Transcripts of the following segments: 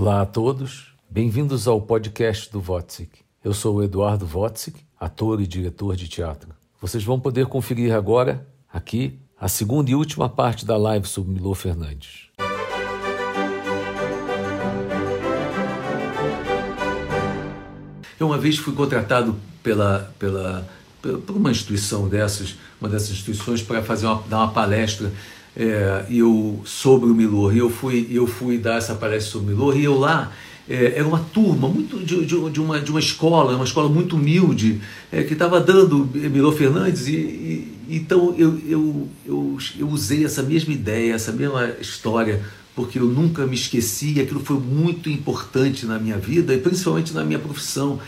Olá a todos, bem-vindos ao podcast do Wotzik. Eu sou o Eduardo Wotzik, ator e diretor de teatro. Vocês vão poder conferir agora, aqui, a segunda e última parte da live sobre Milor Fernandes. Eu uma vez fui contratado pela, pela, por uma instituição dessas, uma dessas instituições, para fazer uma, dar uma palestra é, eu, sobre o Milor. E eu fui, eu fui dar essa palestra sobre o Milor e eu lá é, era uma turma muito de, de, de, uma, de uma escola, uma escola muito humilde, é, que estava dando Milor Fernandes, e, e, então eu, eu, eu, eu usei essa mesma ideia, essa mesma história porque eu nunca me esqueci e aquilo foi muito importante na minha vida e principalmente na minha profissão,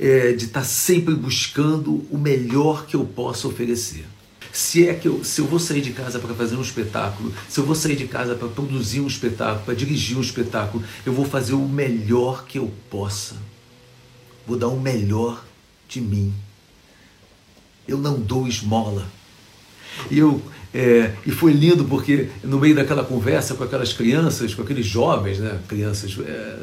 é, de estar sempre buscando o melhor que eu possa oferecer. Se é que eu, se eu vou sair de casa para fazer um espetáculo, se eu vou sair de casa para produzir um espetáculo, para dirigir um espetáculo, eu vou fazer o melhor que eu possa. Vou dar o melhor de mim. Eu não dou esmola. E eu é, e foi lindo porque no meio daquela conversa com aquelas crianças, com aqueles jovens, né, crianças é,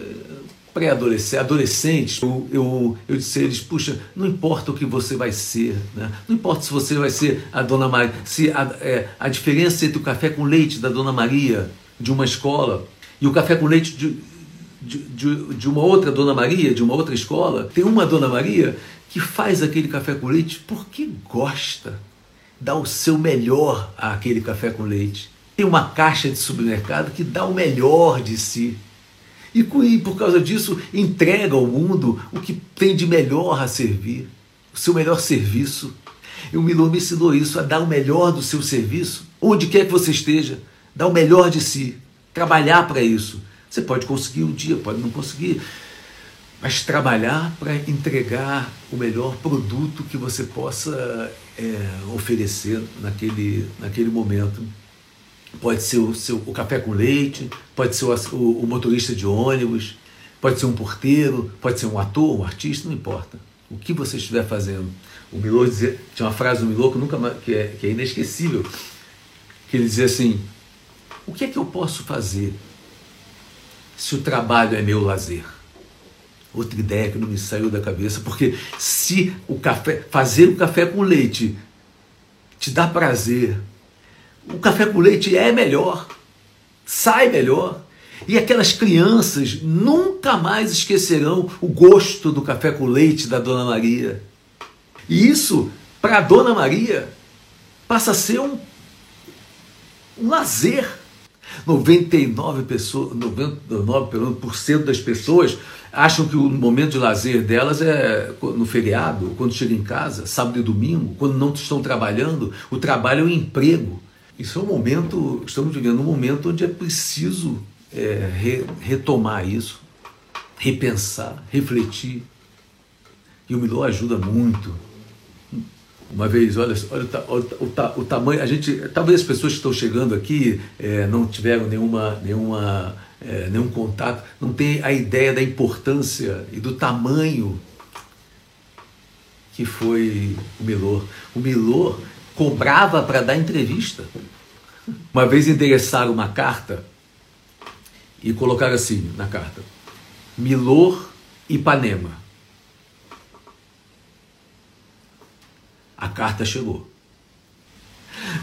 pré-adolescentes, adolescentes, eu, eu, eu disse a eles, puxa, não importa o que você vai ser, né? não importa se você vai ser a Dona Maria, se a, é, a diferença entre o café com leite da Dona Maria de uma escola e o café com leite de, de, de, de uma outra Dona Maria, de uma outra escola, tem uma Dona Maria que faz aquele café com leite porque gosta dá o seu melhor àquele café com leite. Tem uma caixa de supermercado que dá o melhor de si. E por causa disso entrega ao mundo o que tem de melhor a servir, o seu melhor serviço. E o Milor me ensinou isso, a dar o melhor do seu serviço, onde quer que você esteja, dar o melhor de si, trabalhar para isso. Você pode conseguir um dia, pode não conseguir, mas trabalhar para entregar o melhor produto que você possa é, oferecer naquele, naquele momento. Pode ser o, seu, o café com leite, pode ser o, o, o motorista de ônibus, pode ser um porteiro, pode ser um ator, um artista, não importa. O que você estiver fazendo. O Milor dizia, tinha uma frase do Milor que, nunca, que, é, que é inesquecível, que ele dizia assim, o que é que eu posso fazer se o trabalho é meu lazer? outra ideia que não me saiu da cabeça, porque se o café, fazer o café com leite te dá prazer, o café com leite é melhor, sai melhor. E aquelas crianças nunca mais esquecerão o gosto do café com leite da Dona Maria. E isso, para a Dona Maria, passa a ser um, um lazer. 99%, pessoas, 99 das pessoas acham que o momento de lazer delas é no feriado, quando chegam em casa, sábado e domingo, quando não estão trabalhando, o trabalho é o emprego. Isso é um momento, estamos vivendo um momento onde é preciso é, re, retomar isso, repensar, refletir. E o Milô ajuda muito. Uma vez, olha, olha o, o, o, tamanho, a gente, talvez as pessoas que estão chegando aqui é, não tiveram nenhuma, nenhuma é, nenhum contato, não tem a ideia da importância e do tamanho que foi o Milor. O Milor cobrava para dar entrevista. Uma vez endereçaram uma carta e colocaram assim na carta: Milor Ipanema. A carta chegou.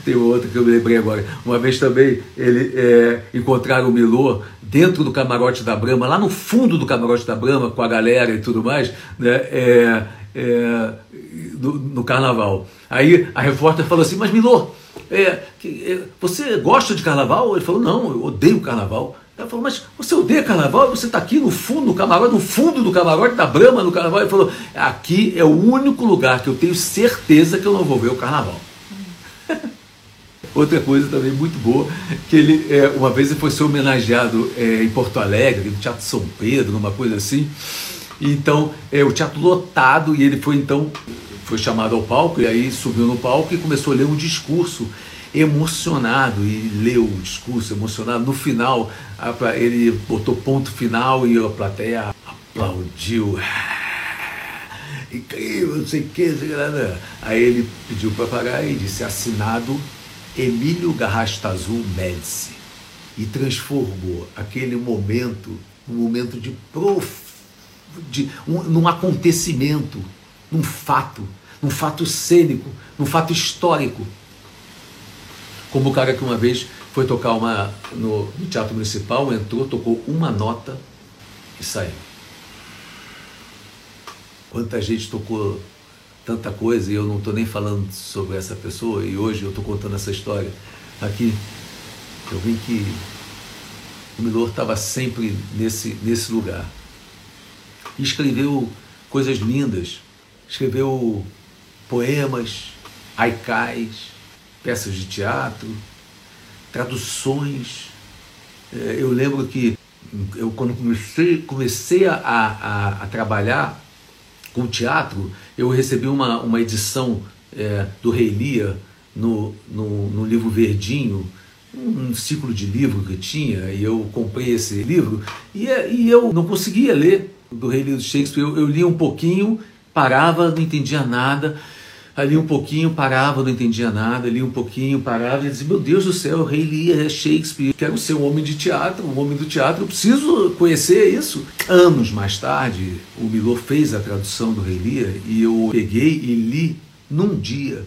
Tem outra que eu me lembrei agora. Uma vez também ele é, encontraram o Milô dentro do camarote da Brama, lá no fundo do camarote da Brama, com a galera e tudo mais, né, é, é, no, no, carnaval. Aí a repórter falou assim: Mas Milô, é, é, você gosta de carnaval? Ele falou: Não, eu odeio carnaval. Ela falou, mas você odeia carnaval? Você está aqui no fundo do camarote, no fundo do camarote da Brama no carnaval. Ele falou, aqui é o único lugar que eu tenho certeza que eu não vou ver o carnaval. Outra coisa também muito boa, que ele é, uma vez ele foi ser homenageado é, em Porto Alegre, no Teatro São Pedro, numa coisa assim. Então, é, o teatro lotado, e ele foi então foi chamado ao palco, e aí subiu no palco e começou a ler um discurso emocionado e leu o discurso emocionado. No final, a, ele botou ponto final e a plateia aplaudiu. Incrível, não sei o que. Aí ele pediu para pagar e disse: assinado Emílio Garrastazu Médici e transformou aquele momento num momento de prof... de um, num acontecimento, num fato, num fato cênico, num fato histórico. Como o cara que uma vez foi tocar uma no, no Teatro Municipal, entrou, tocou uma nota e saiu. Quanta gente tocou tanta coisa e eu não estou nem falando sobre essa pessoa e hoje eu estou contando essa história aqui. Eu vi que o Milor estava sempre nesse, nesse lugar. E escreveu coisas lindas, escreveu poemas, haikais, peças de teatro, traduções. É, eu lembro que eu quando comecei, comecei a, a, a trabalhar com teatro, eu recebi uma, uma edição é, do Rei Lia no, no, no livro Verdinho, um ciclo de livro que tinha, e eu comprei esse livro, e, e eu não conseguia ler do Rei Lear Shakespeare, eu, eu lia um pouquinho, parava, não entendia nada, ali um pouquinho, parava, não entendia nada, li um pouquinho, parava e dizia, meu Deus do céu, o rei Lear é Shakespeare, quero ser um homem de teatro, um homem do teatro, eu preciso conhecer isso. Anos mais tarde, o Milor fez a tradução do rei Lear e eu peguei e li num dia.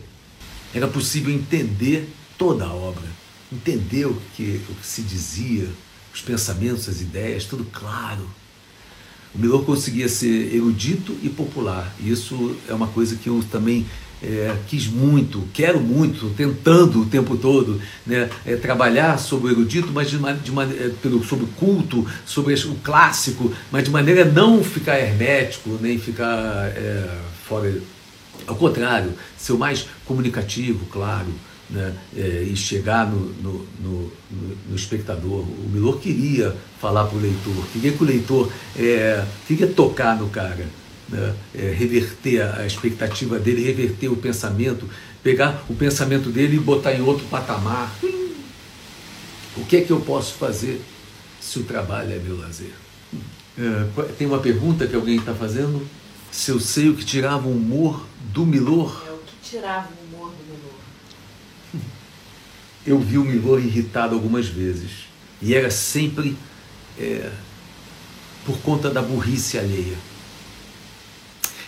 Era possível entender toda a obra, entender o que, o que se dizia, os pensamentos, as ideias, tudo claro. O Milor conseguia ser erudito e popular. Isso é uma coisa que eu também é, quis muito, quero muito, tentando o tempo todo né, é, trabalhar sobre o erudito, mas de, de, é, pelo, sobre o culto, sobre o clássico, mas de maneira a não ficar hermético, nem ficar é, fora. Ao contrário, ser o mais comunicativo, claro, né, é, e chegar no, no, no, no, espectador. O Milor queria falar para o leitor, queria que o leitor é, queria tocar no cara né, é, reverter a expectativa dele, reverter o pensamento, pegar o pensamento dele e botar em outro patamar. O que é que eu posso fazer se o trabalho é meu lazer? É, tem uma pergunta que alguém está fazendo? Se eu sei o que tirava o humor do Milor? É o que tirava o humor do Milor. Eu vi o Milor irritado algumas vezes. E era sempre é, por conta da burrice alheia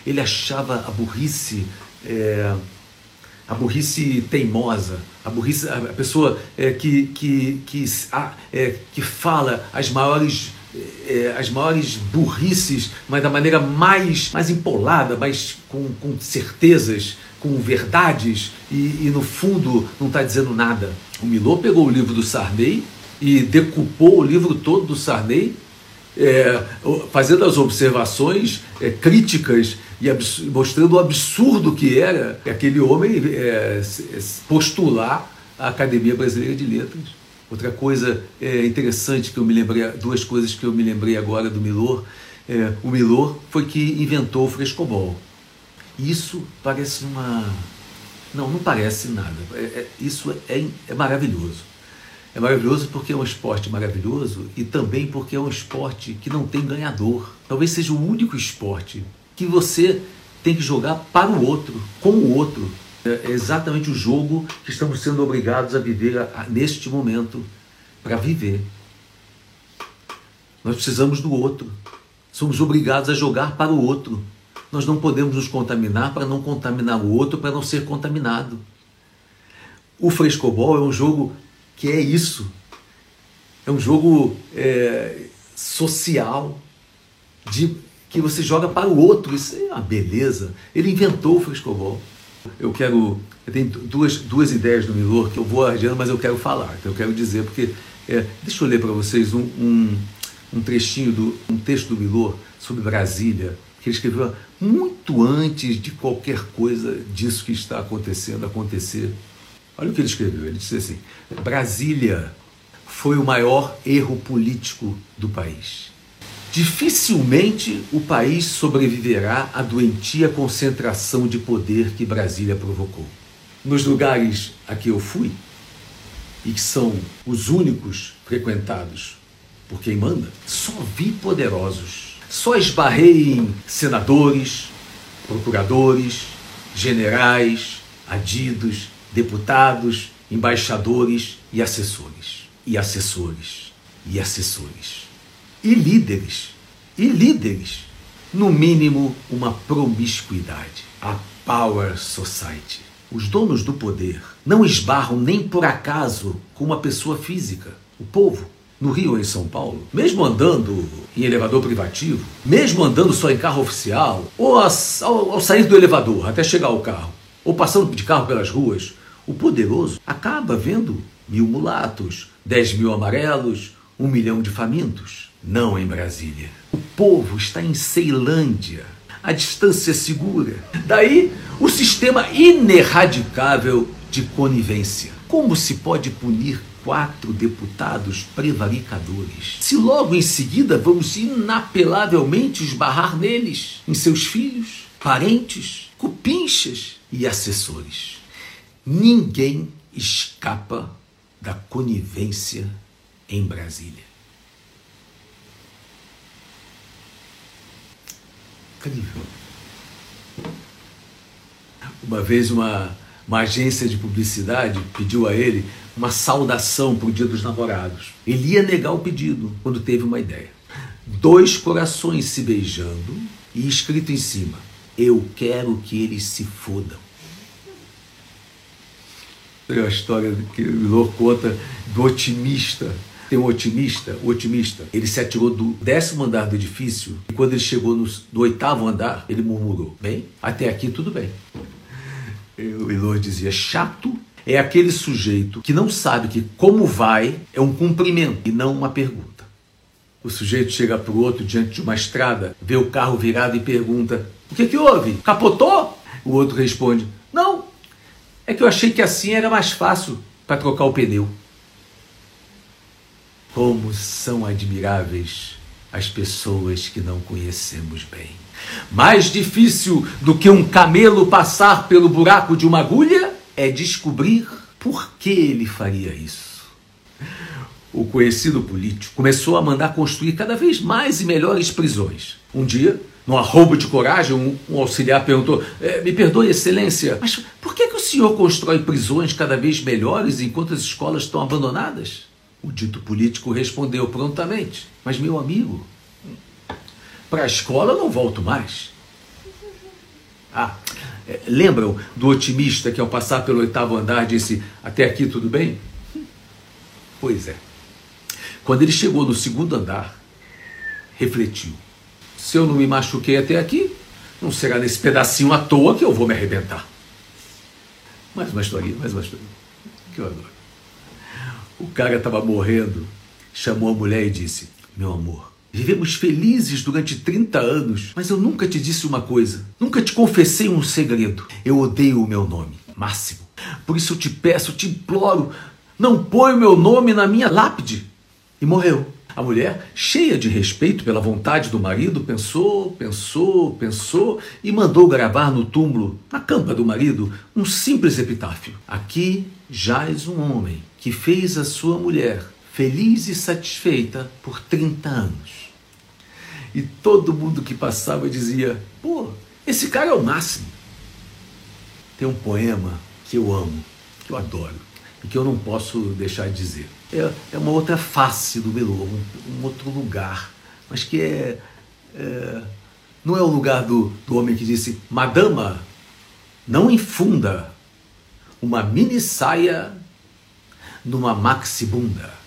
ele achava a burrice, é, a burrice teimosa, a burrice, a pessoa é, que, que, que, a, é, que fala as maiores é, as maiores burrices, mas da maneira mais, mais empolada, mais com, com certezas, com verdades, e, e no fundo não está dizendo nada. O Milô pegou o livro do Sarney e decupou o livro todo do Sarney, é, fazendo as observações é, críticas e mostrando o absurdo que era aquele homem é, postular a Academia Brasileira de Letras. Outra coisa é, interessante que eu me lembrei, duas coisas que eu me lembrei agora do Milor. É, o Milor foi que inventou o frescobol. Isso parece uma. Não, não parece nada. É, é, isso é, é maravilhoso. É maravilhoso porque é um esporte maravilhoso e também porque é um esporte que não tem ganhador. Talvez seja o único esporte que você tem que jogar para o outro, com o outro. É exatamente o jogo que estamos sendo obrigados a viver a, a, neste momento para viver. Nós precisamos do outro. Somos obrigados a jogar para o outro. Nós não podemos nos contaminar para não contaminar o outro, para não ser contaminado. O frescobol é um jogo que é isso. É um jogo é, social, de que você joga para o outro. Isso é uma beleza. Ele inventou o frescobol. Eu quero. Eu tenho duas, duas ideias do Milor que eu vou adiando, mas eu quero falar. Então eu quero dizer, porque. É, deixa eu ler para vocês um, um, um, trechinho do um texto do Milor sobre Brasília, que ele escreveu muito antes de qualquer coisa disso que está acontecendo acontecer. Olha o que ele escreveu. Ele disse assim: Brasília foi o maior erro político do país. Dificilmente o país sobreviverá à doentia concentração de poder que Brasília provocou. Nos lugares a que eu fui, e que são os únicos frequentados por quem manda, só vi poderosos. Só esbarrei senadores, procuradores, generais, adidos, deputados, embaixadores e assessores. E assessores. E assessores e líderes, e líderes, no mínimo uma promiscuidade, a Power Society. Os donos do poder não esbarram nem por acaso com uma pessoa física, o povo. No Rio ou em São Paulo, mesmo andando em elevador privativo, mesmo andando só em carro oficial, ou ao, sair do elevador até chegar ao carro, ou passando de carro pelas ruas, o poderoso acaba vendo mil mulatos, dez mil amarelos, um milhão de famintos. Não em Brasília. O povo está em Ceilândia. A distância é segura. Daí o sistema ineradicável de conivência. Como se pode punir quatro deputados prevaricadores, se logo em seguida vamos inapelavelmente esbarrar neles, em seus filhos, parentes, cupinchas e assessores? Ninguém escapa da conivência em Brasília. Incrível. Uma vez uma, uma agência de publicidade pediu a ele uma saudação para o Dia dos Namorados. Ele ia negar o pedido quando teve uma ideia. Dois corações se beijando e escrito em cima: Eu quero que eles se fodam. É a história que o conta do otimista. Tem um otimista, o otimista, ele se atirou do décimo andar do edifício e quando ele chegou no, no oitavo andar, ele murmurou: Bem, até aqui tudo bem. O Milor dizia: Chato é aquele sujeito que não sabe que como vai é um cumprimento e não uma pergunta. O sujeito chega para o outro diante de uma estrada, vê o carro virado e pergunta: O que, que houve? Capotou? O outro responde: Não, é que eu achei que assim era mais fácil para trocar o pneu. Como são admiráveis as pessoas que não conhecemos bem. Mais difícil do que um camelo passar pelo buraco de uma agulha é descobrir por que ele faria isso. O conhecido político começou a mandar construir cada vez mais e melhores prisões. Um dia, num arrobo de coragem, um, auxiliar perguntou: é, Me perdoe, excelência, mas por que, que o senhor constrói prisões cada vez melhores enquanto as escolas estão abandonadas? O dito político respondeu prontamente: Mas, meu amigo, para a escola não volto mais. Ah, lembram do otimista que ao passar pelo oitavo andar disse: Até aqui tudo bem? Pois é. Quando ele chegou no segundo andar, refletiu: Se eu não me machuquei até aqui, não será nesse pedacinho à toa que eu vou me arrebentar. Mais uma historinha, mais uma historinha. Que eu adoro. O cara estava morrendo, chamou a mulher e disse: Meu amor, Vivemos felizes durante 30 anos, mas eu nunca te disse uma coisa, nunca te confessei um segredo. Eu odeio o meu nome, Máximo. Por isso eu te peço, te imploro, não põe o meu nome na minha lápide. E morreu. A mulher, cheia de respeito pela vontade do marido, pensou, pensou, pensou e mandou gravar no túmulo, na campa do marido, um simples epitáfio. Aqui jaz um homem que fez a sua mulher feliz e satisfeita por 30 anos. E todo mundo que passava dizia: pô, esse cara é o máximo. Tem um poema que eu amo, que eu adoro, e que eu não posso deixar de dizer. É, é uma outra face do Melô, um, um, outro lugar, mas que é, é. não é o lugar do, do homem que disse: Madama, não infunda uma mini saia numa maxibunda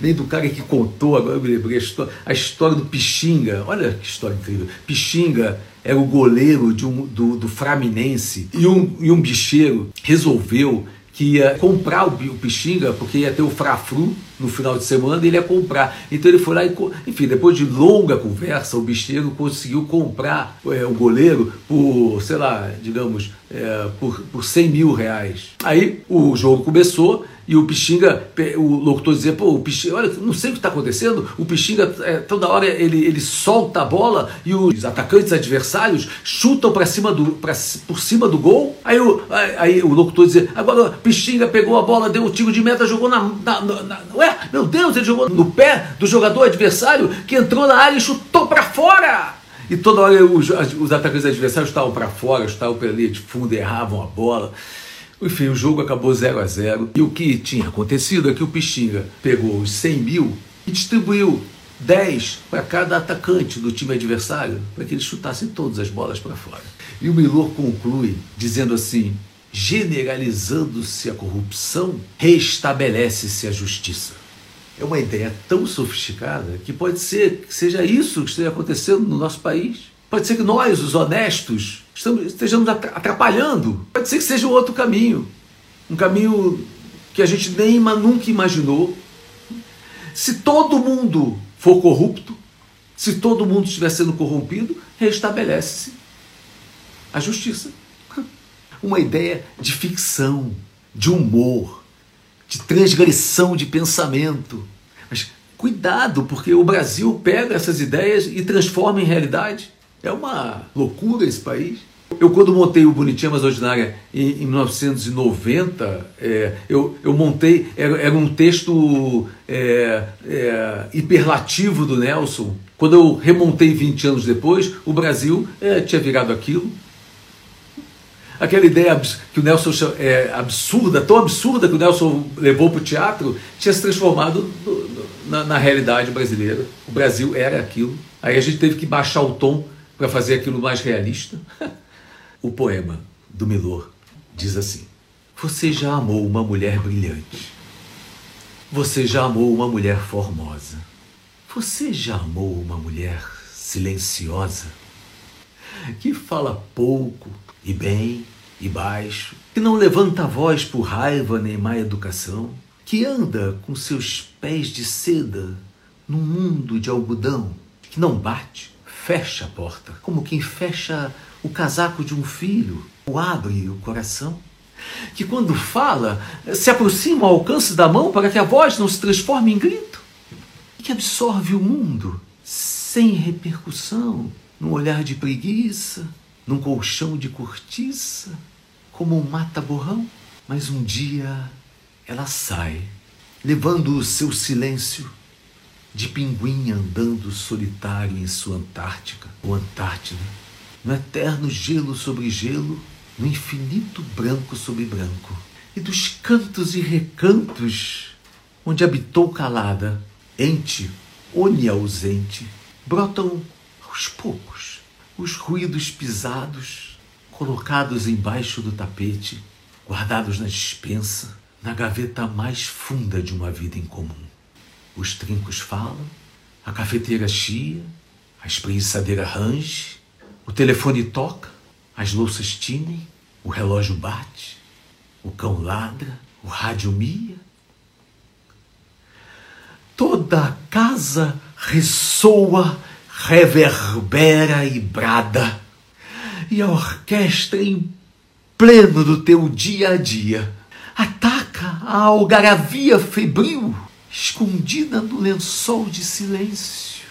nem do cara que contou, agora eu me lembrei, a história, do Pixinga. Olha que história incrível. Pixinga era o goleiro de um, do, do Framinense e um, e um bicheiro resolveu que ia comprar o, o Pixinga, porque ia ter o Frafru no final de semana, e ele ia comprar. Então ele foi lá e, enfim, depois de longa conversa, o bicheiro conseguiu comprar é, o goleiro por, sei lá, digamos, é, por, por 100 mil reais. Aí o jogo começou e o Pixinga, o locutor dizia, pô, o Pixinga, olha, não sei o que está acontecendo, o Pixinga, é, toda hora ele, ele solta a bola e os atacantes adversários chutam para cima do, pra, por cima do gol. Aí o, aí, aí o locutor dizia, agora o Pixinga pegou a bola, deu um tiro de meta, jogou na, na, na, na. Ué, meu Deus, ele jogou no pé do jogador adversário que entrou na área e chutou para fora. E toda hora os, os atacantes adversários estavam para fora, estavam pela linha de fundo, erravam a bola. Enfim, o jogo acabou 0 a 0 E o que tinha acontecido é que o Pixinga pegou os 100 mil e distribuiu 10 para cada atacante do time adversário, para que eles chutassem todas as bolas para fora. E o Milor conclui dizendo assim: generalizando-se a corrupção, restabelece-se a justiça. É uma ideia tão sofisticada que pode ser que seja isso que esteja acontecendo no nosso país. Pode ser que nós, os honestos, estejamos atrapalhando. Pode ser que seja um outro caminho. Um caminho que a gente nem nunca imaginou. Se todo mundo for corrupto, se todo mundo estiver sendo corrompido, restabelece-se a justiça. Uma ideia de ficção, de humor, de transgressão de pensamento. Mas cuidado, porque o Brasil pega essas ideias e transforma em realidade. É uma loucura esse país. Eu, quando montei o Bonitinha Mais Ordinária em, em 1990, é, eu, eu montei, era, era um texto é, é, hiperlativo do Nelson. Quando eu remontei 20 anos depois, o Brasil é, tinha virado aquilo. Aquela ideia que o Nelson é absurda, tão absurda que o Nelson levou para o teatro, tinha se transformado na, na realidade brasileira. O Brasil era aquilo. Aí a gente teve que baixar o tom para fazer aquilo mais realista. o poema do Milor diz assim: Você já amou uma mulher brilhante. Você já amou uma mulher formosa. Você já amou uma mulher silenciosa, que fala pouco e bem e baixo, que não levanta a voz por raiva nem má educação, que anda com seus pés de seda num mundo de algodão, que não bate, fecha a porta, como quem fecha o casaco de um filho, ou abre o coração, que quando fala se aproxima ao alcance da mão para que a voz não se transforme em grito, e que absorve o mundo sem repercussão, num olhar de preguiça, num colchão de cortiça, como um mata-borrão. Mas um dia ela sai, levando o seu silêncio de pinguim andando solitário em sua Antártica ou Antártida, no eterno gelo sobre gelo, no infinito branco sobre branco, e dos cantos e recantos onde habitou calada, ente oniausente, brotam aos poucos os ruídos pisados, colocados embaixo do tapete, guardados na dispensa, na gaveta mais funda de uma vida em comum. Os trincos falam, a cafeteira chia, a espreguiçadeira range, o telefone toca, as louças tinem, o relógio bate, o cão ladra, o rádio mia. Toda a casa ressoa reverbera e brada, e a orquestra em pleno do teu dia a dia ataca a algaravia febril, escondida no lençol de silêncio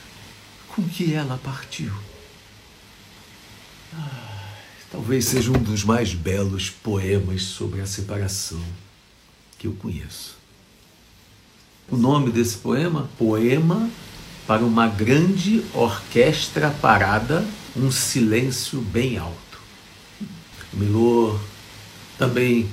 com que ela partiu. Ah, talvez seja um dos mais belos poemas sobre a separação que eu conheço. O nome desse poema? Poema para uma grande orquestra parada, um silêncio bem alto. O Milor também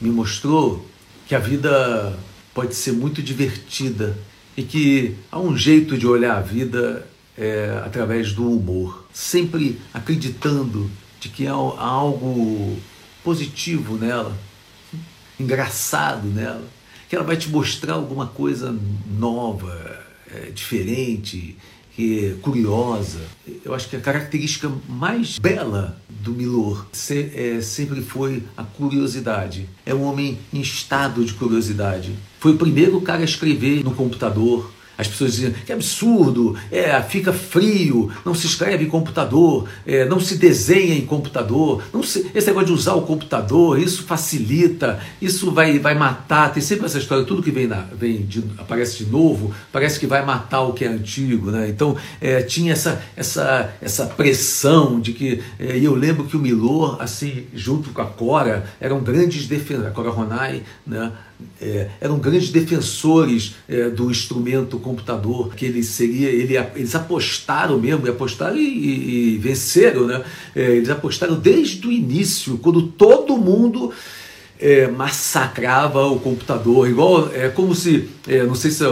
me mostrou que a vida pode ser muito divertida e que há um jeito de olhar a vida é, através do humor, sempre acreditando de que há algo positivo nela, engraçado nela, que ela vai te mostrar alguma coisa nova, é, diferente, que é curiosa. Eu acho que a característica mais bela do Milor se, é, sempre foi a curiosidade. É um homem em estado de curiosidade. Foi o primeiro cara a escrever no computador, as pessoas diziam que absurdo, é, fica frio, não se escreve em computador, é, não se desenha em computador, não se, esse negócio de usar o computador, isso facilita, isso vai, vai matar. Tem sempre essa história, tudo que vem, na, vem de, aparece de novo, parece que vai matar o que é antigo. Né? Então é, tinha essa, essa, essa pressão de que. É, e eu lembro que o Milor, assim, junto com a Cora, eram grandes defensores, a Cora Ronai, né? É, eram grandes defensores é, do instrumento computador, que ele seria, ele, eles apostaram mesmo, apostaram e, e, e venceram, né? É, eles apostaram desde o início, quando todo mundo é, massacrava o computador, igual é como se, é, não sei se é,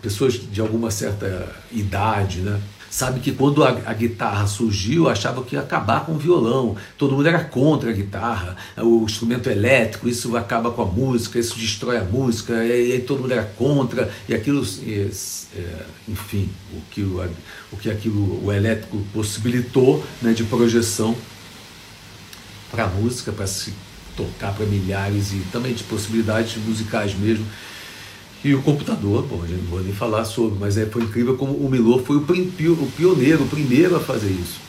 pessoas de alguma certa idade, né? Sabe que quando a, a, guitarra surgiu, achava que ia acabar com o violão. Todo mundo era contra a guitarra, o instrumento elétrico, isso acaba com a música, isso destrói a música, e, e todo mundo era contra, e aquilo, e, é, enfim, o que, o, o que aquilo, o elétrico possibilitou né, de projeção para a música, para se tocar para milhares e também de possibilidades musicais mesmo. E o computador, bom, a gente não vou nem falar sobre, mas é, foi incrível como o Milor foi o, o pioneiro, o primeiro a fazer isso.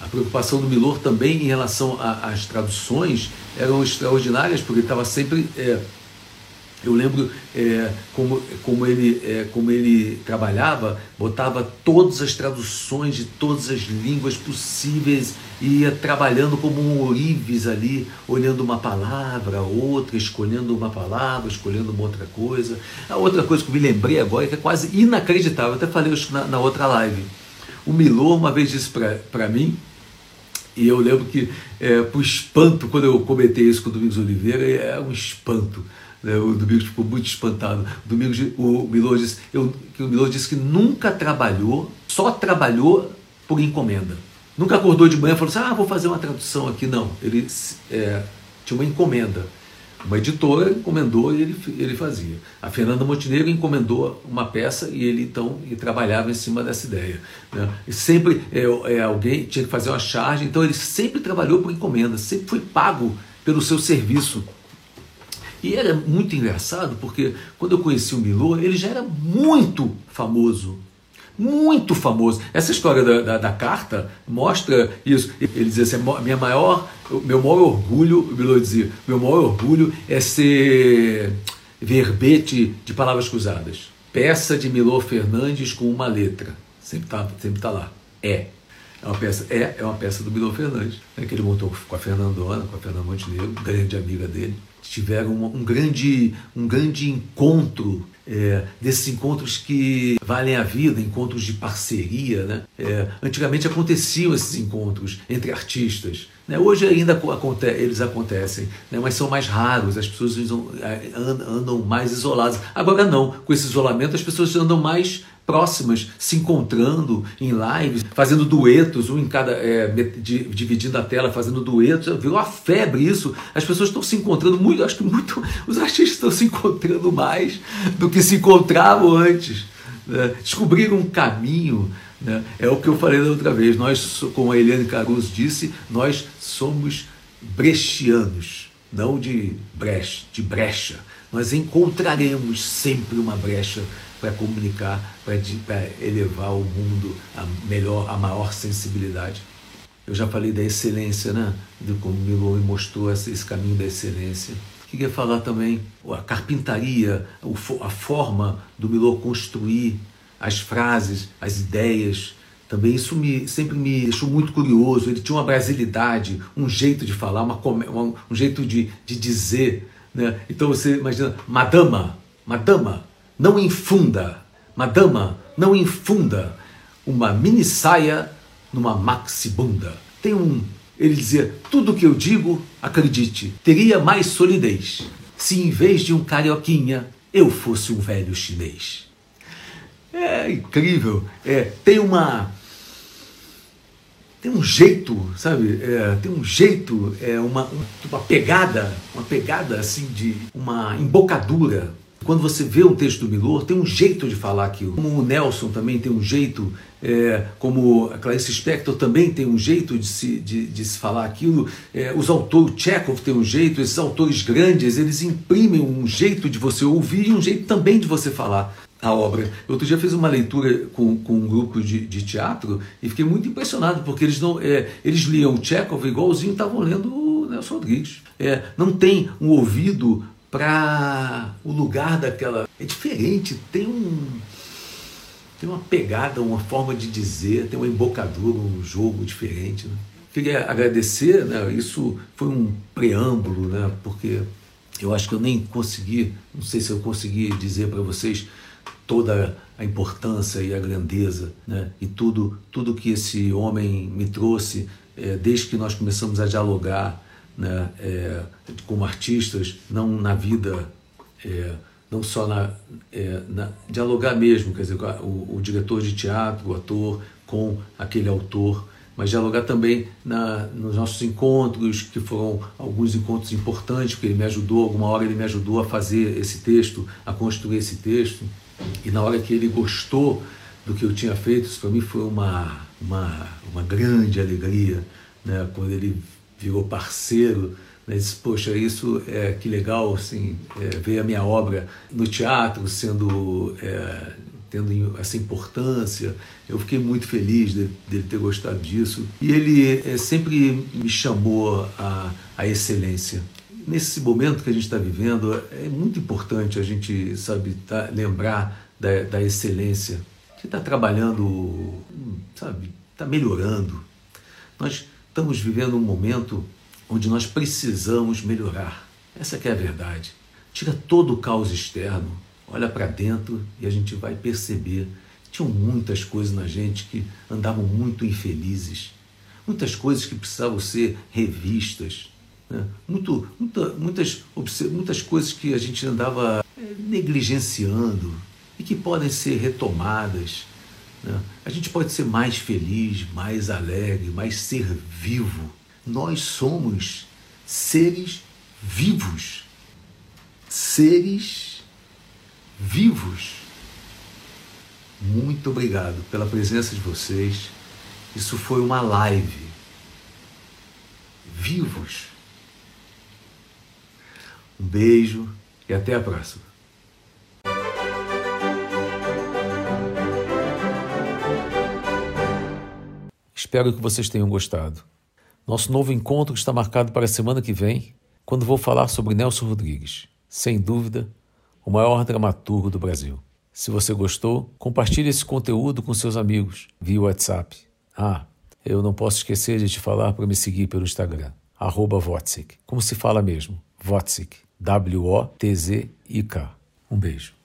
A preocupação do Milor também em relação às traduções eram extraordinárias, porque estava sempre é, eu lembro é, como, como, ele, é, como ele trabalhava, botava todas as traduções de todas as línguas possíveis, ia trabalhando como um ourives ali, olhando uma palavra, outra, escolhendo uma palavra, escolhendo uma outra coisa. A outra coisa que eu me lembrei agora, que é quase inacreditável, até falei isso na, na outra live. O Milô uma vez disse para mim, e eu lembro que, é, por espanto, quando eu comentei isso com o Domingos Oliveira, é um espanto. Né? O Domingos ficou muito espantado. O, Domingos, o Milô disse, eu, o Milô disse que nunca trabalhou, só trabalhou por encomenda. Nunca acordou de manhã e falou assim: ah, vou fazer uma tradução aqui. Não, ele é, tinha uma encomenda. Uma editora encomendou e ele, ele fazia. A Fernanda Montenegro encomendou uma peça e ele então e trabalhava em cima dessa ideia. Né? E sempre é, é, alguém tinha que fazer uma charge, então ele sempre trabalhou por encomenda, sempre foi pago pelo seu serviço e era muito engraçado porque quando eu conheci o Milô, ele já era muito famoso. Muito famoso. Essa história da, da, da carta mostra isso. Ele dizia assim: minha maior, meu maior orgulho, Milô dizia, meu maior orgulho é ser verbete de palavras cruzadas. Peça de Milô Fernandes com uma letra. Sempre está sempre tá lá. É. É uma peça, é, é uma peça do Milô Fernandes, né, que ele montou com a Fernandona, com a Fernanda Montenegro, grande amiga dele tiveram um, um, grande, um grande encontro, é, desses encontros que valem a vida, encontros de parceria. Né? É, antigamente aconteciam esses encontros entre artistas. Né? Hoje ainda aconte eles acontecem, né? mas são mais raros, as pessoas é, andam mais isoladas. Agora não, com esse isolamento as pessoas andam mais próximas, se encontrando em lives, fazendo duetos, um em cada. É, dividindo a tela, fazendo duetos. Virou a febre isso. As pessoas estão se encontrando muito, acho que muito. Os artistas estão se encontrando mais do que se encontravam antes. Né? Descobriram um caminho. Né? É o que eu falei da outra vez. Nós, como a Eliane Caruso disse, nós somos brechianos, não de brecha, de brecha. Nós encontraremos sempre uma brecha para comunicar, para elevar o mundo a melhor, a maior sensibilidade. Eu já falei da excelência, né? De como Milô me mostrou esse caminho da excelência. Queria falar também a carpintaria, a forma do Milô construir as frases, as ideias. Também isso me, sempre me deixou muito curioso. Ele tinha uma brasilidade, um jeito de falar, uma, um jeito de, de dizer. Né? Então você imagina, madama, madama, não infunda, madama, não infunda uma mini saia numa maxibunda. Tem um, ele dizia, tudo que eu digo, acredite, teria mais solidez se em vez de um carioquinha eu fosse um velho chinês. É incrível, é, tem uma tem um jeito, sabe? É, tem um jeito, é uma, uma pegada, uma pegada assim de uma embocadura quando você vê um texto do Milor, tem um jeito de falar aquilo. Como o Nelson também tem um jeito, é, como a Clarice Spector também tem um jeito de se, de, de se falar aquilo. É, os autores, Chekhov tem um jeito, esses autores grandes, eles imprimem um jeito de você ouvir e um jeito também de você falar a obra. Outro dia fiz uma leitura com, com um grupo de, de teatro e fiquei muito impressionado, porque eles não é, eles liam Chekhov igualzinho estavam lendo o Nelson Rodrigues. É, não tem um ouvido para o lugar daquela. É diferente, tem um. Tem uma pegada, uma forma de dizer, tem uma embocadura, um jogo diferente. Né? Queria agradecer, né? isso foi um preâmbulo, né? porque eu acho que eu nem consegui, não sei se eu consegui dizer para vocês toda a importância e a grandeza né? e tudo, tudo que esse homem me trouxe é, desde que nós começamos a dialogar né, é, como artistas, não na vida, é, não só na, é, na, dialogar mesmo, quer dizer, o, o, diretor de teatro, o ator, com aquele autor, mas dialogar também na, nos nossos encontros, que foram alguns encontros importantes, porque ele me ajudou, alguma hora ele me ajudou a fazer esse texto, a construir esse texto, e na hora que ele gostou do que eu tinha feito, isso para mim foi uma, uma, uma grande alegria, né, quando ele virou parceiro, né, disse, poxa, isso é que legal, assim, é, ver a minha obra no teatro sendo é, tendo essa importância. Eu fiquei muito feliz de, dele ter gostado disso. E ele é, sempre me chamou à, à excelência. Nesse momento que a gente está vivendo, é muito importante a gente, sabe, tá, lembrar da, da excelência, que está trabalhando, sabe, está melhorando. Nós estamos vivendo um momento onde nós precisamos melhorar. Essa é a verdade. Tira todo o caos externo, olha para dentro e a gente vai perceber tinham muitas coisas na gente que andavam muito infelizes, muitas coisas que precisavam ser revistas, né? Muito, muita, muitas, muitas coisas que a gente andava eh, negligenciando e que podem ser retomadas. Né? A gente pode ser mais feliz, mais alegre, mais ser vivo. Nós somos seres vivos. Seres vivos. Muito obrigado pela presença de vocês. Isso foi uma live. Vivos. Um beijo e até a próxima. Espero que vocês tenham gostado. Nosso novo encontro está marcado para a semana que vem, quando vou falar sobre Nelson Rodrigues, sem dúvida, o maior dramaturgo do Brasil. Se você gostou, compartilhe esse conteúdo com seus amigos via WhatsApp. Ah, eu não posso esquecer de te falar para me seguir pelo Instagram, arroba Como se fala mesmo, Wotzik. W-O-T-Z-I-K. Um beijo.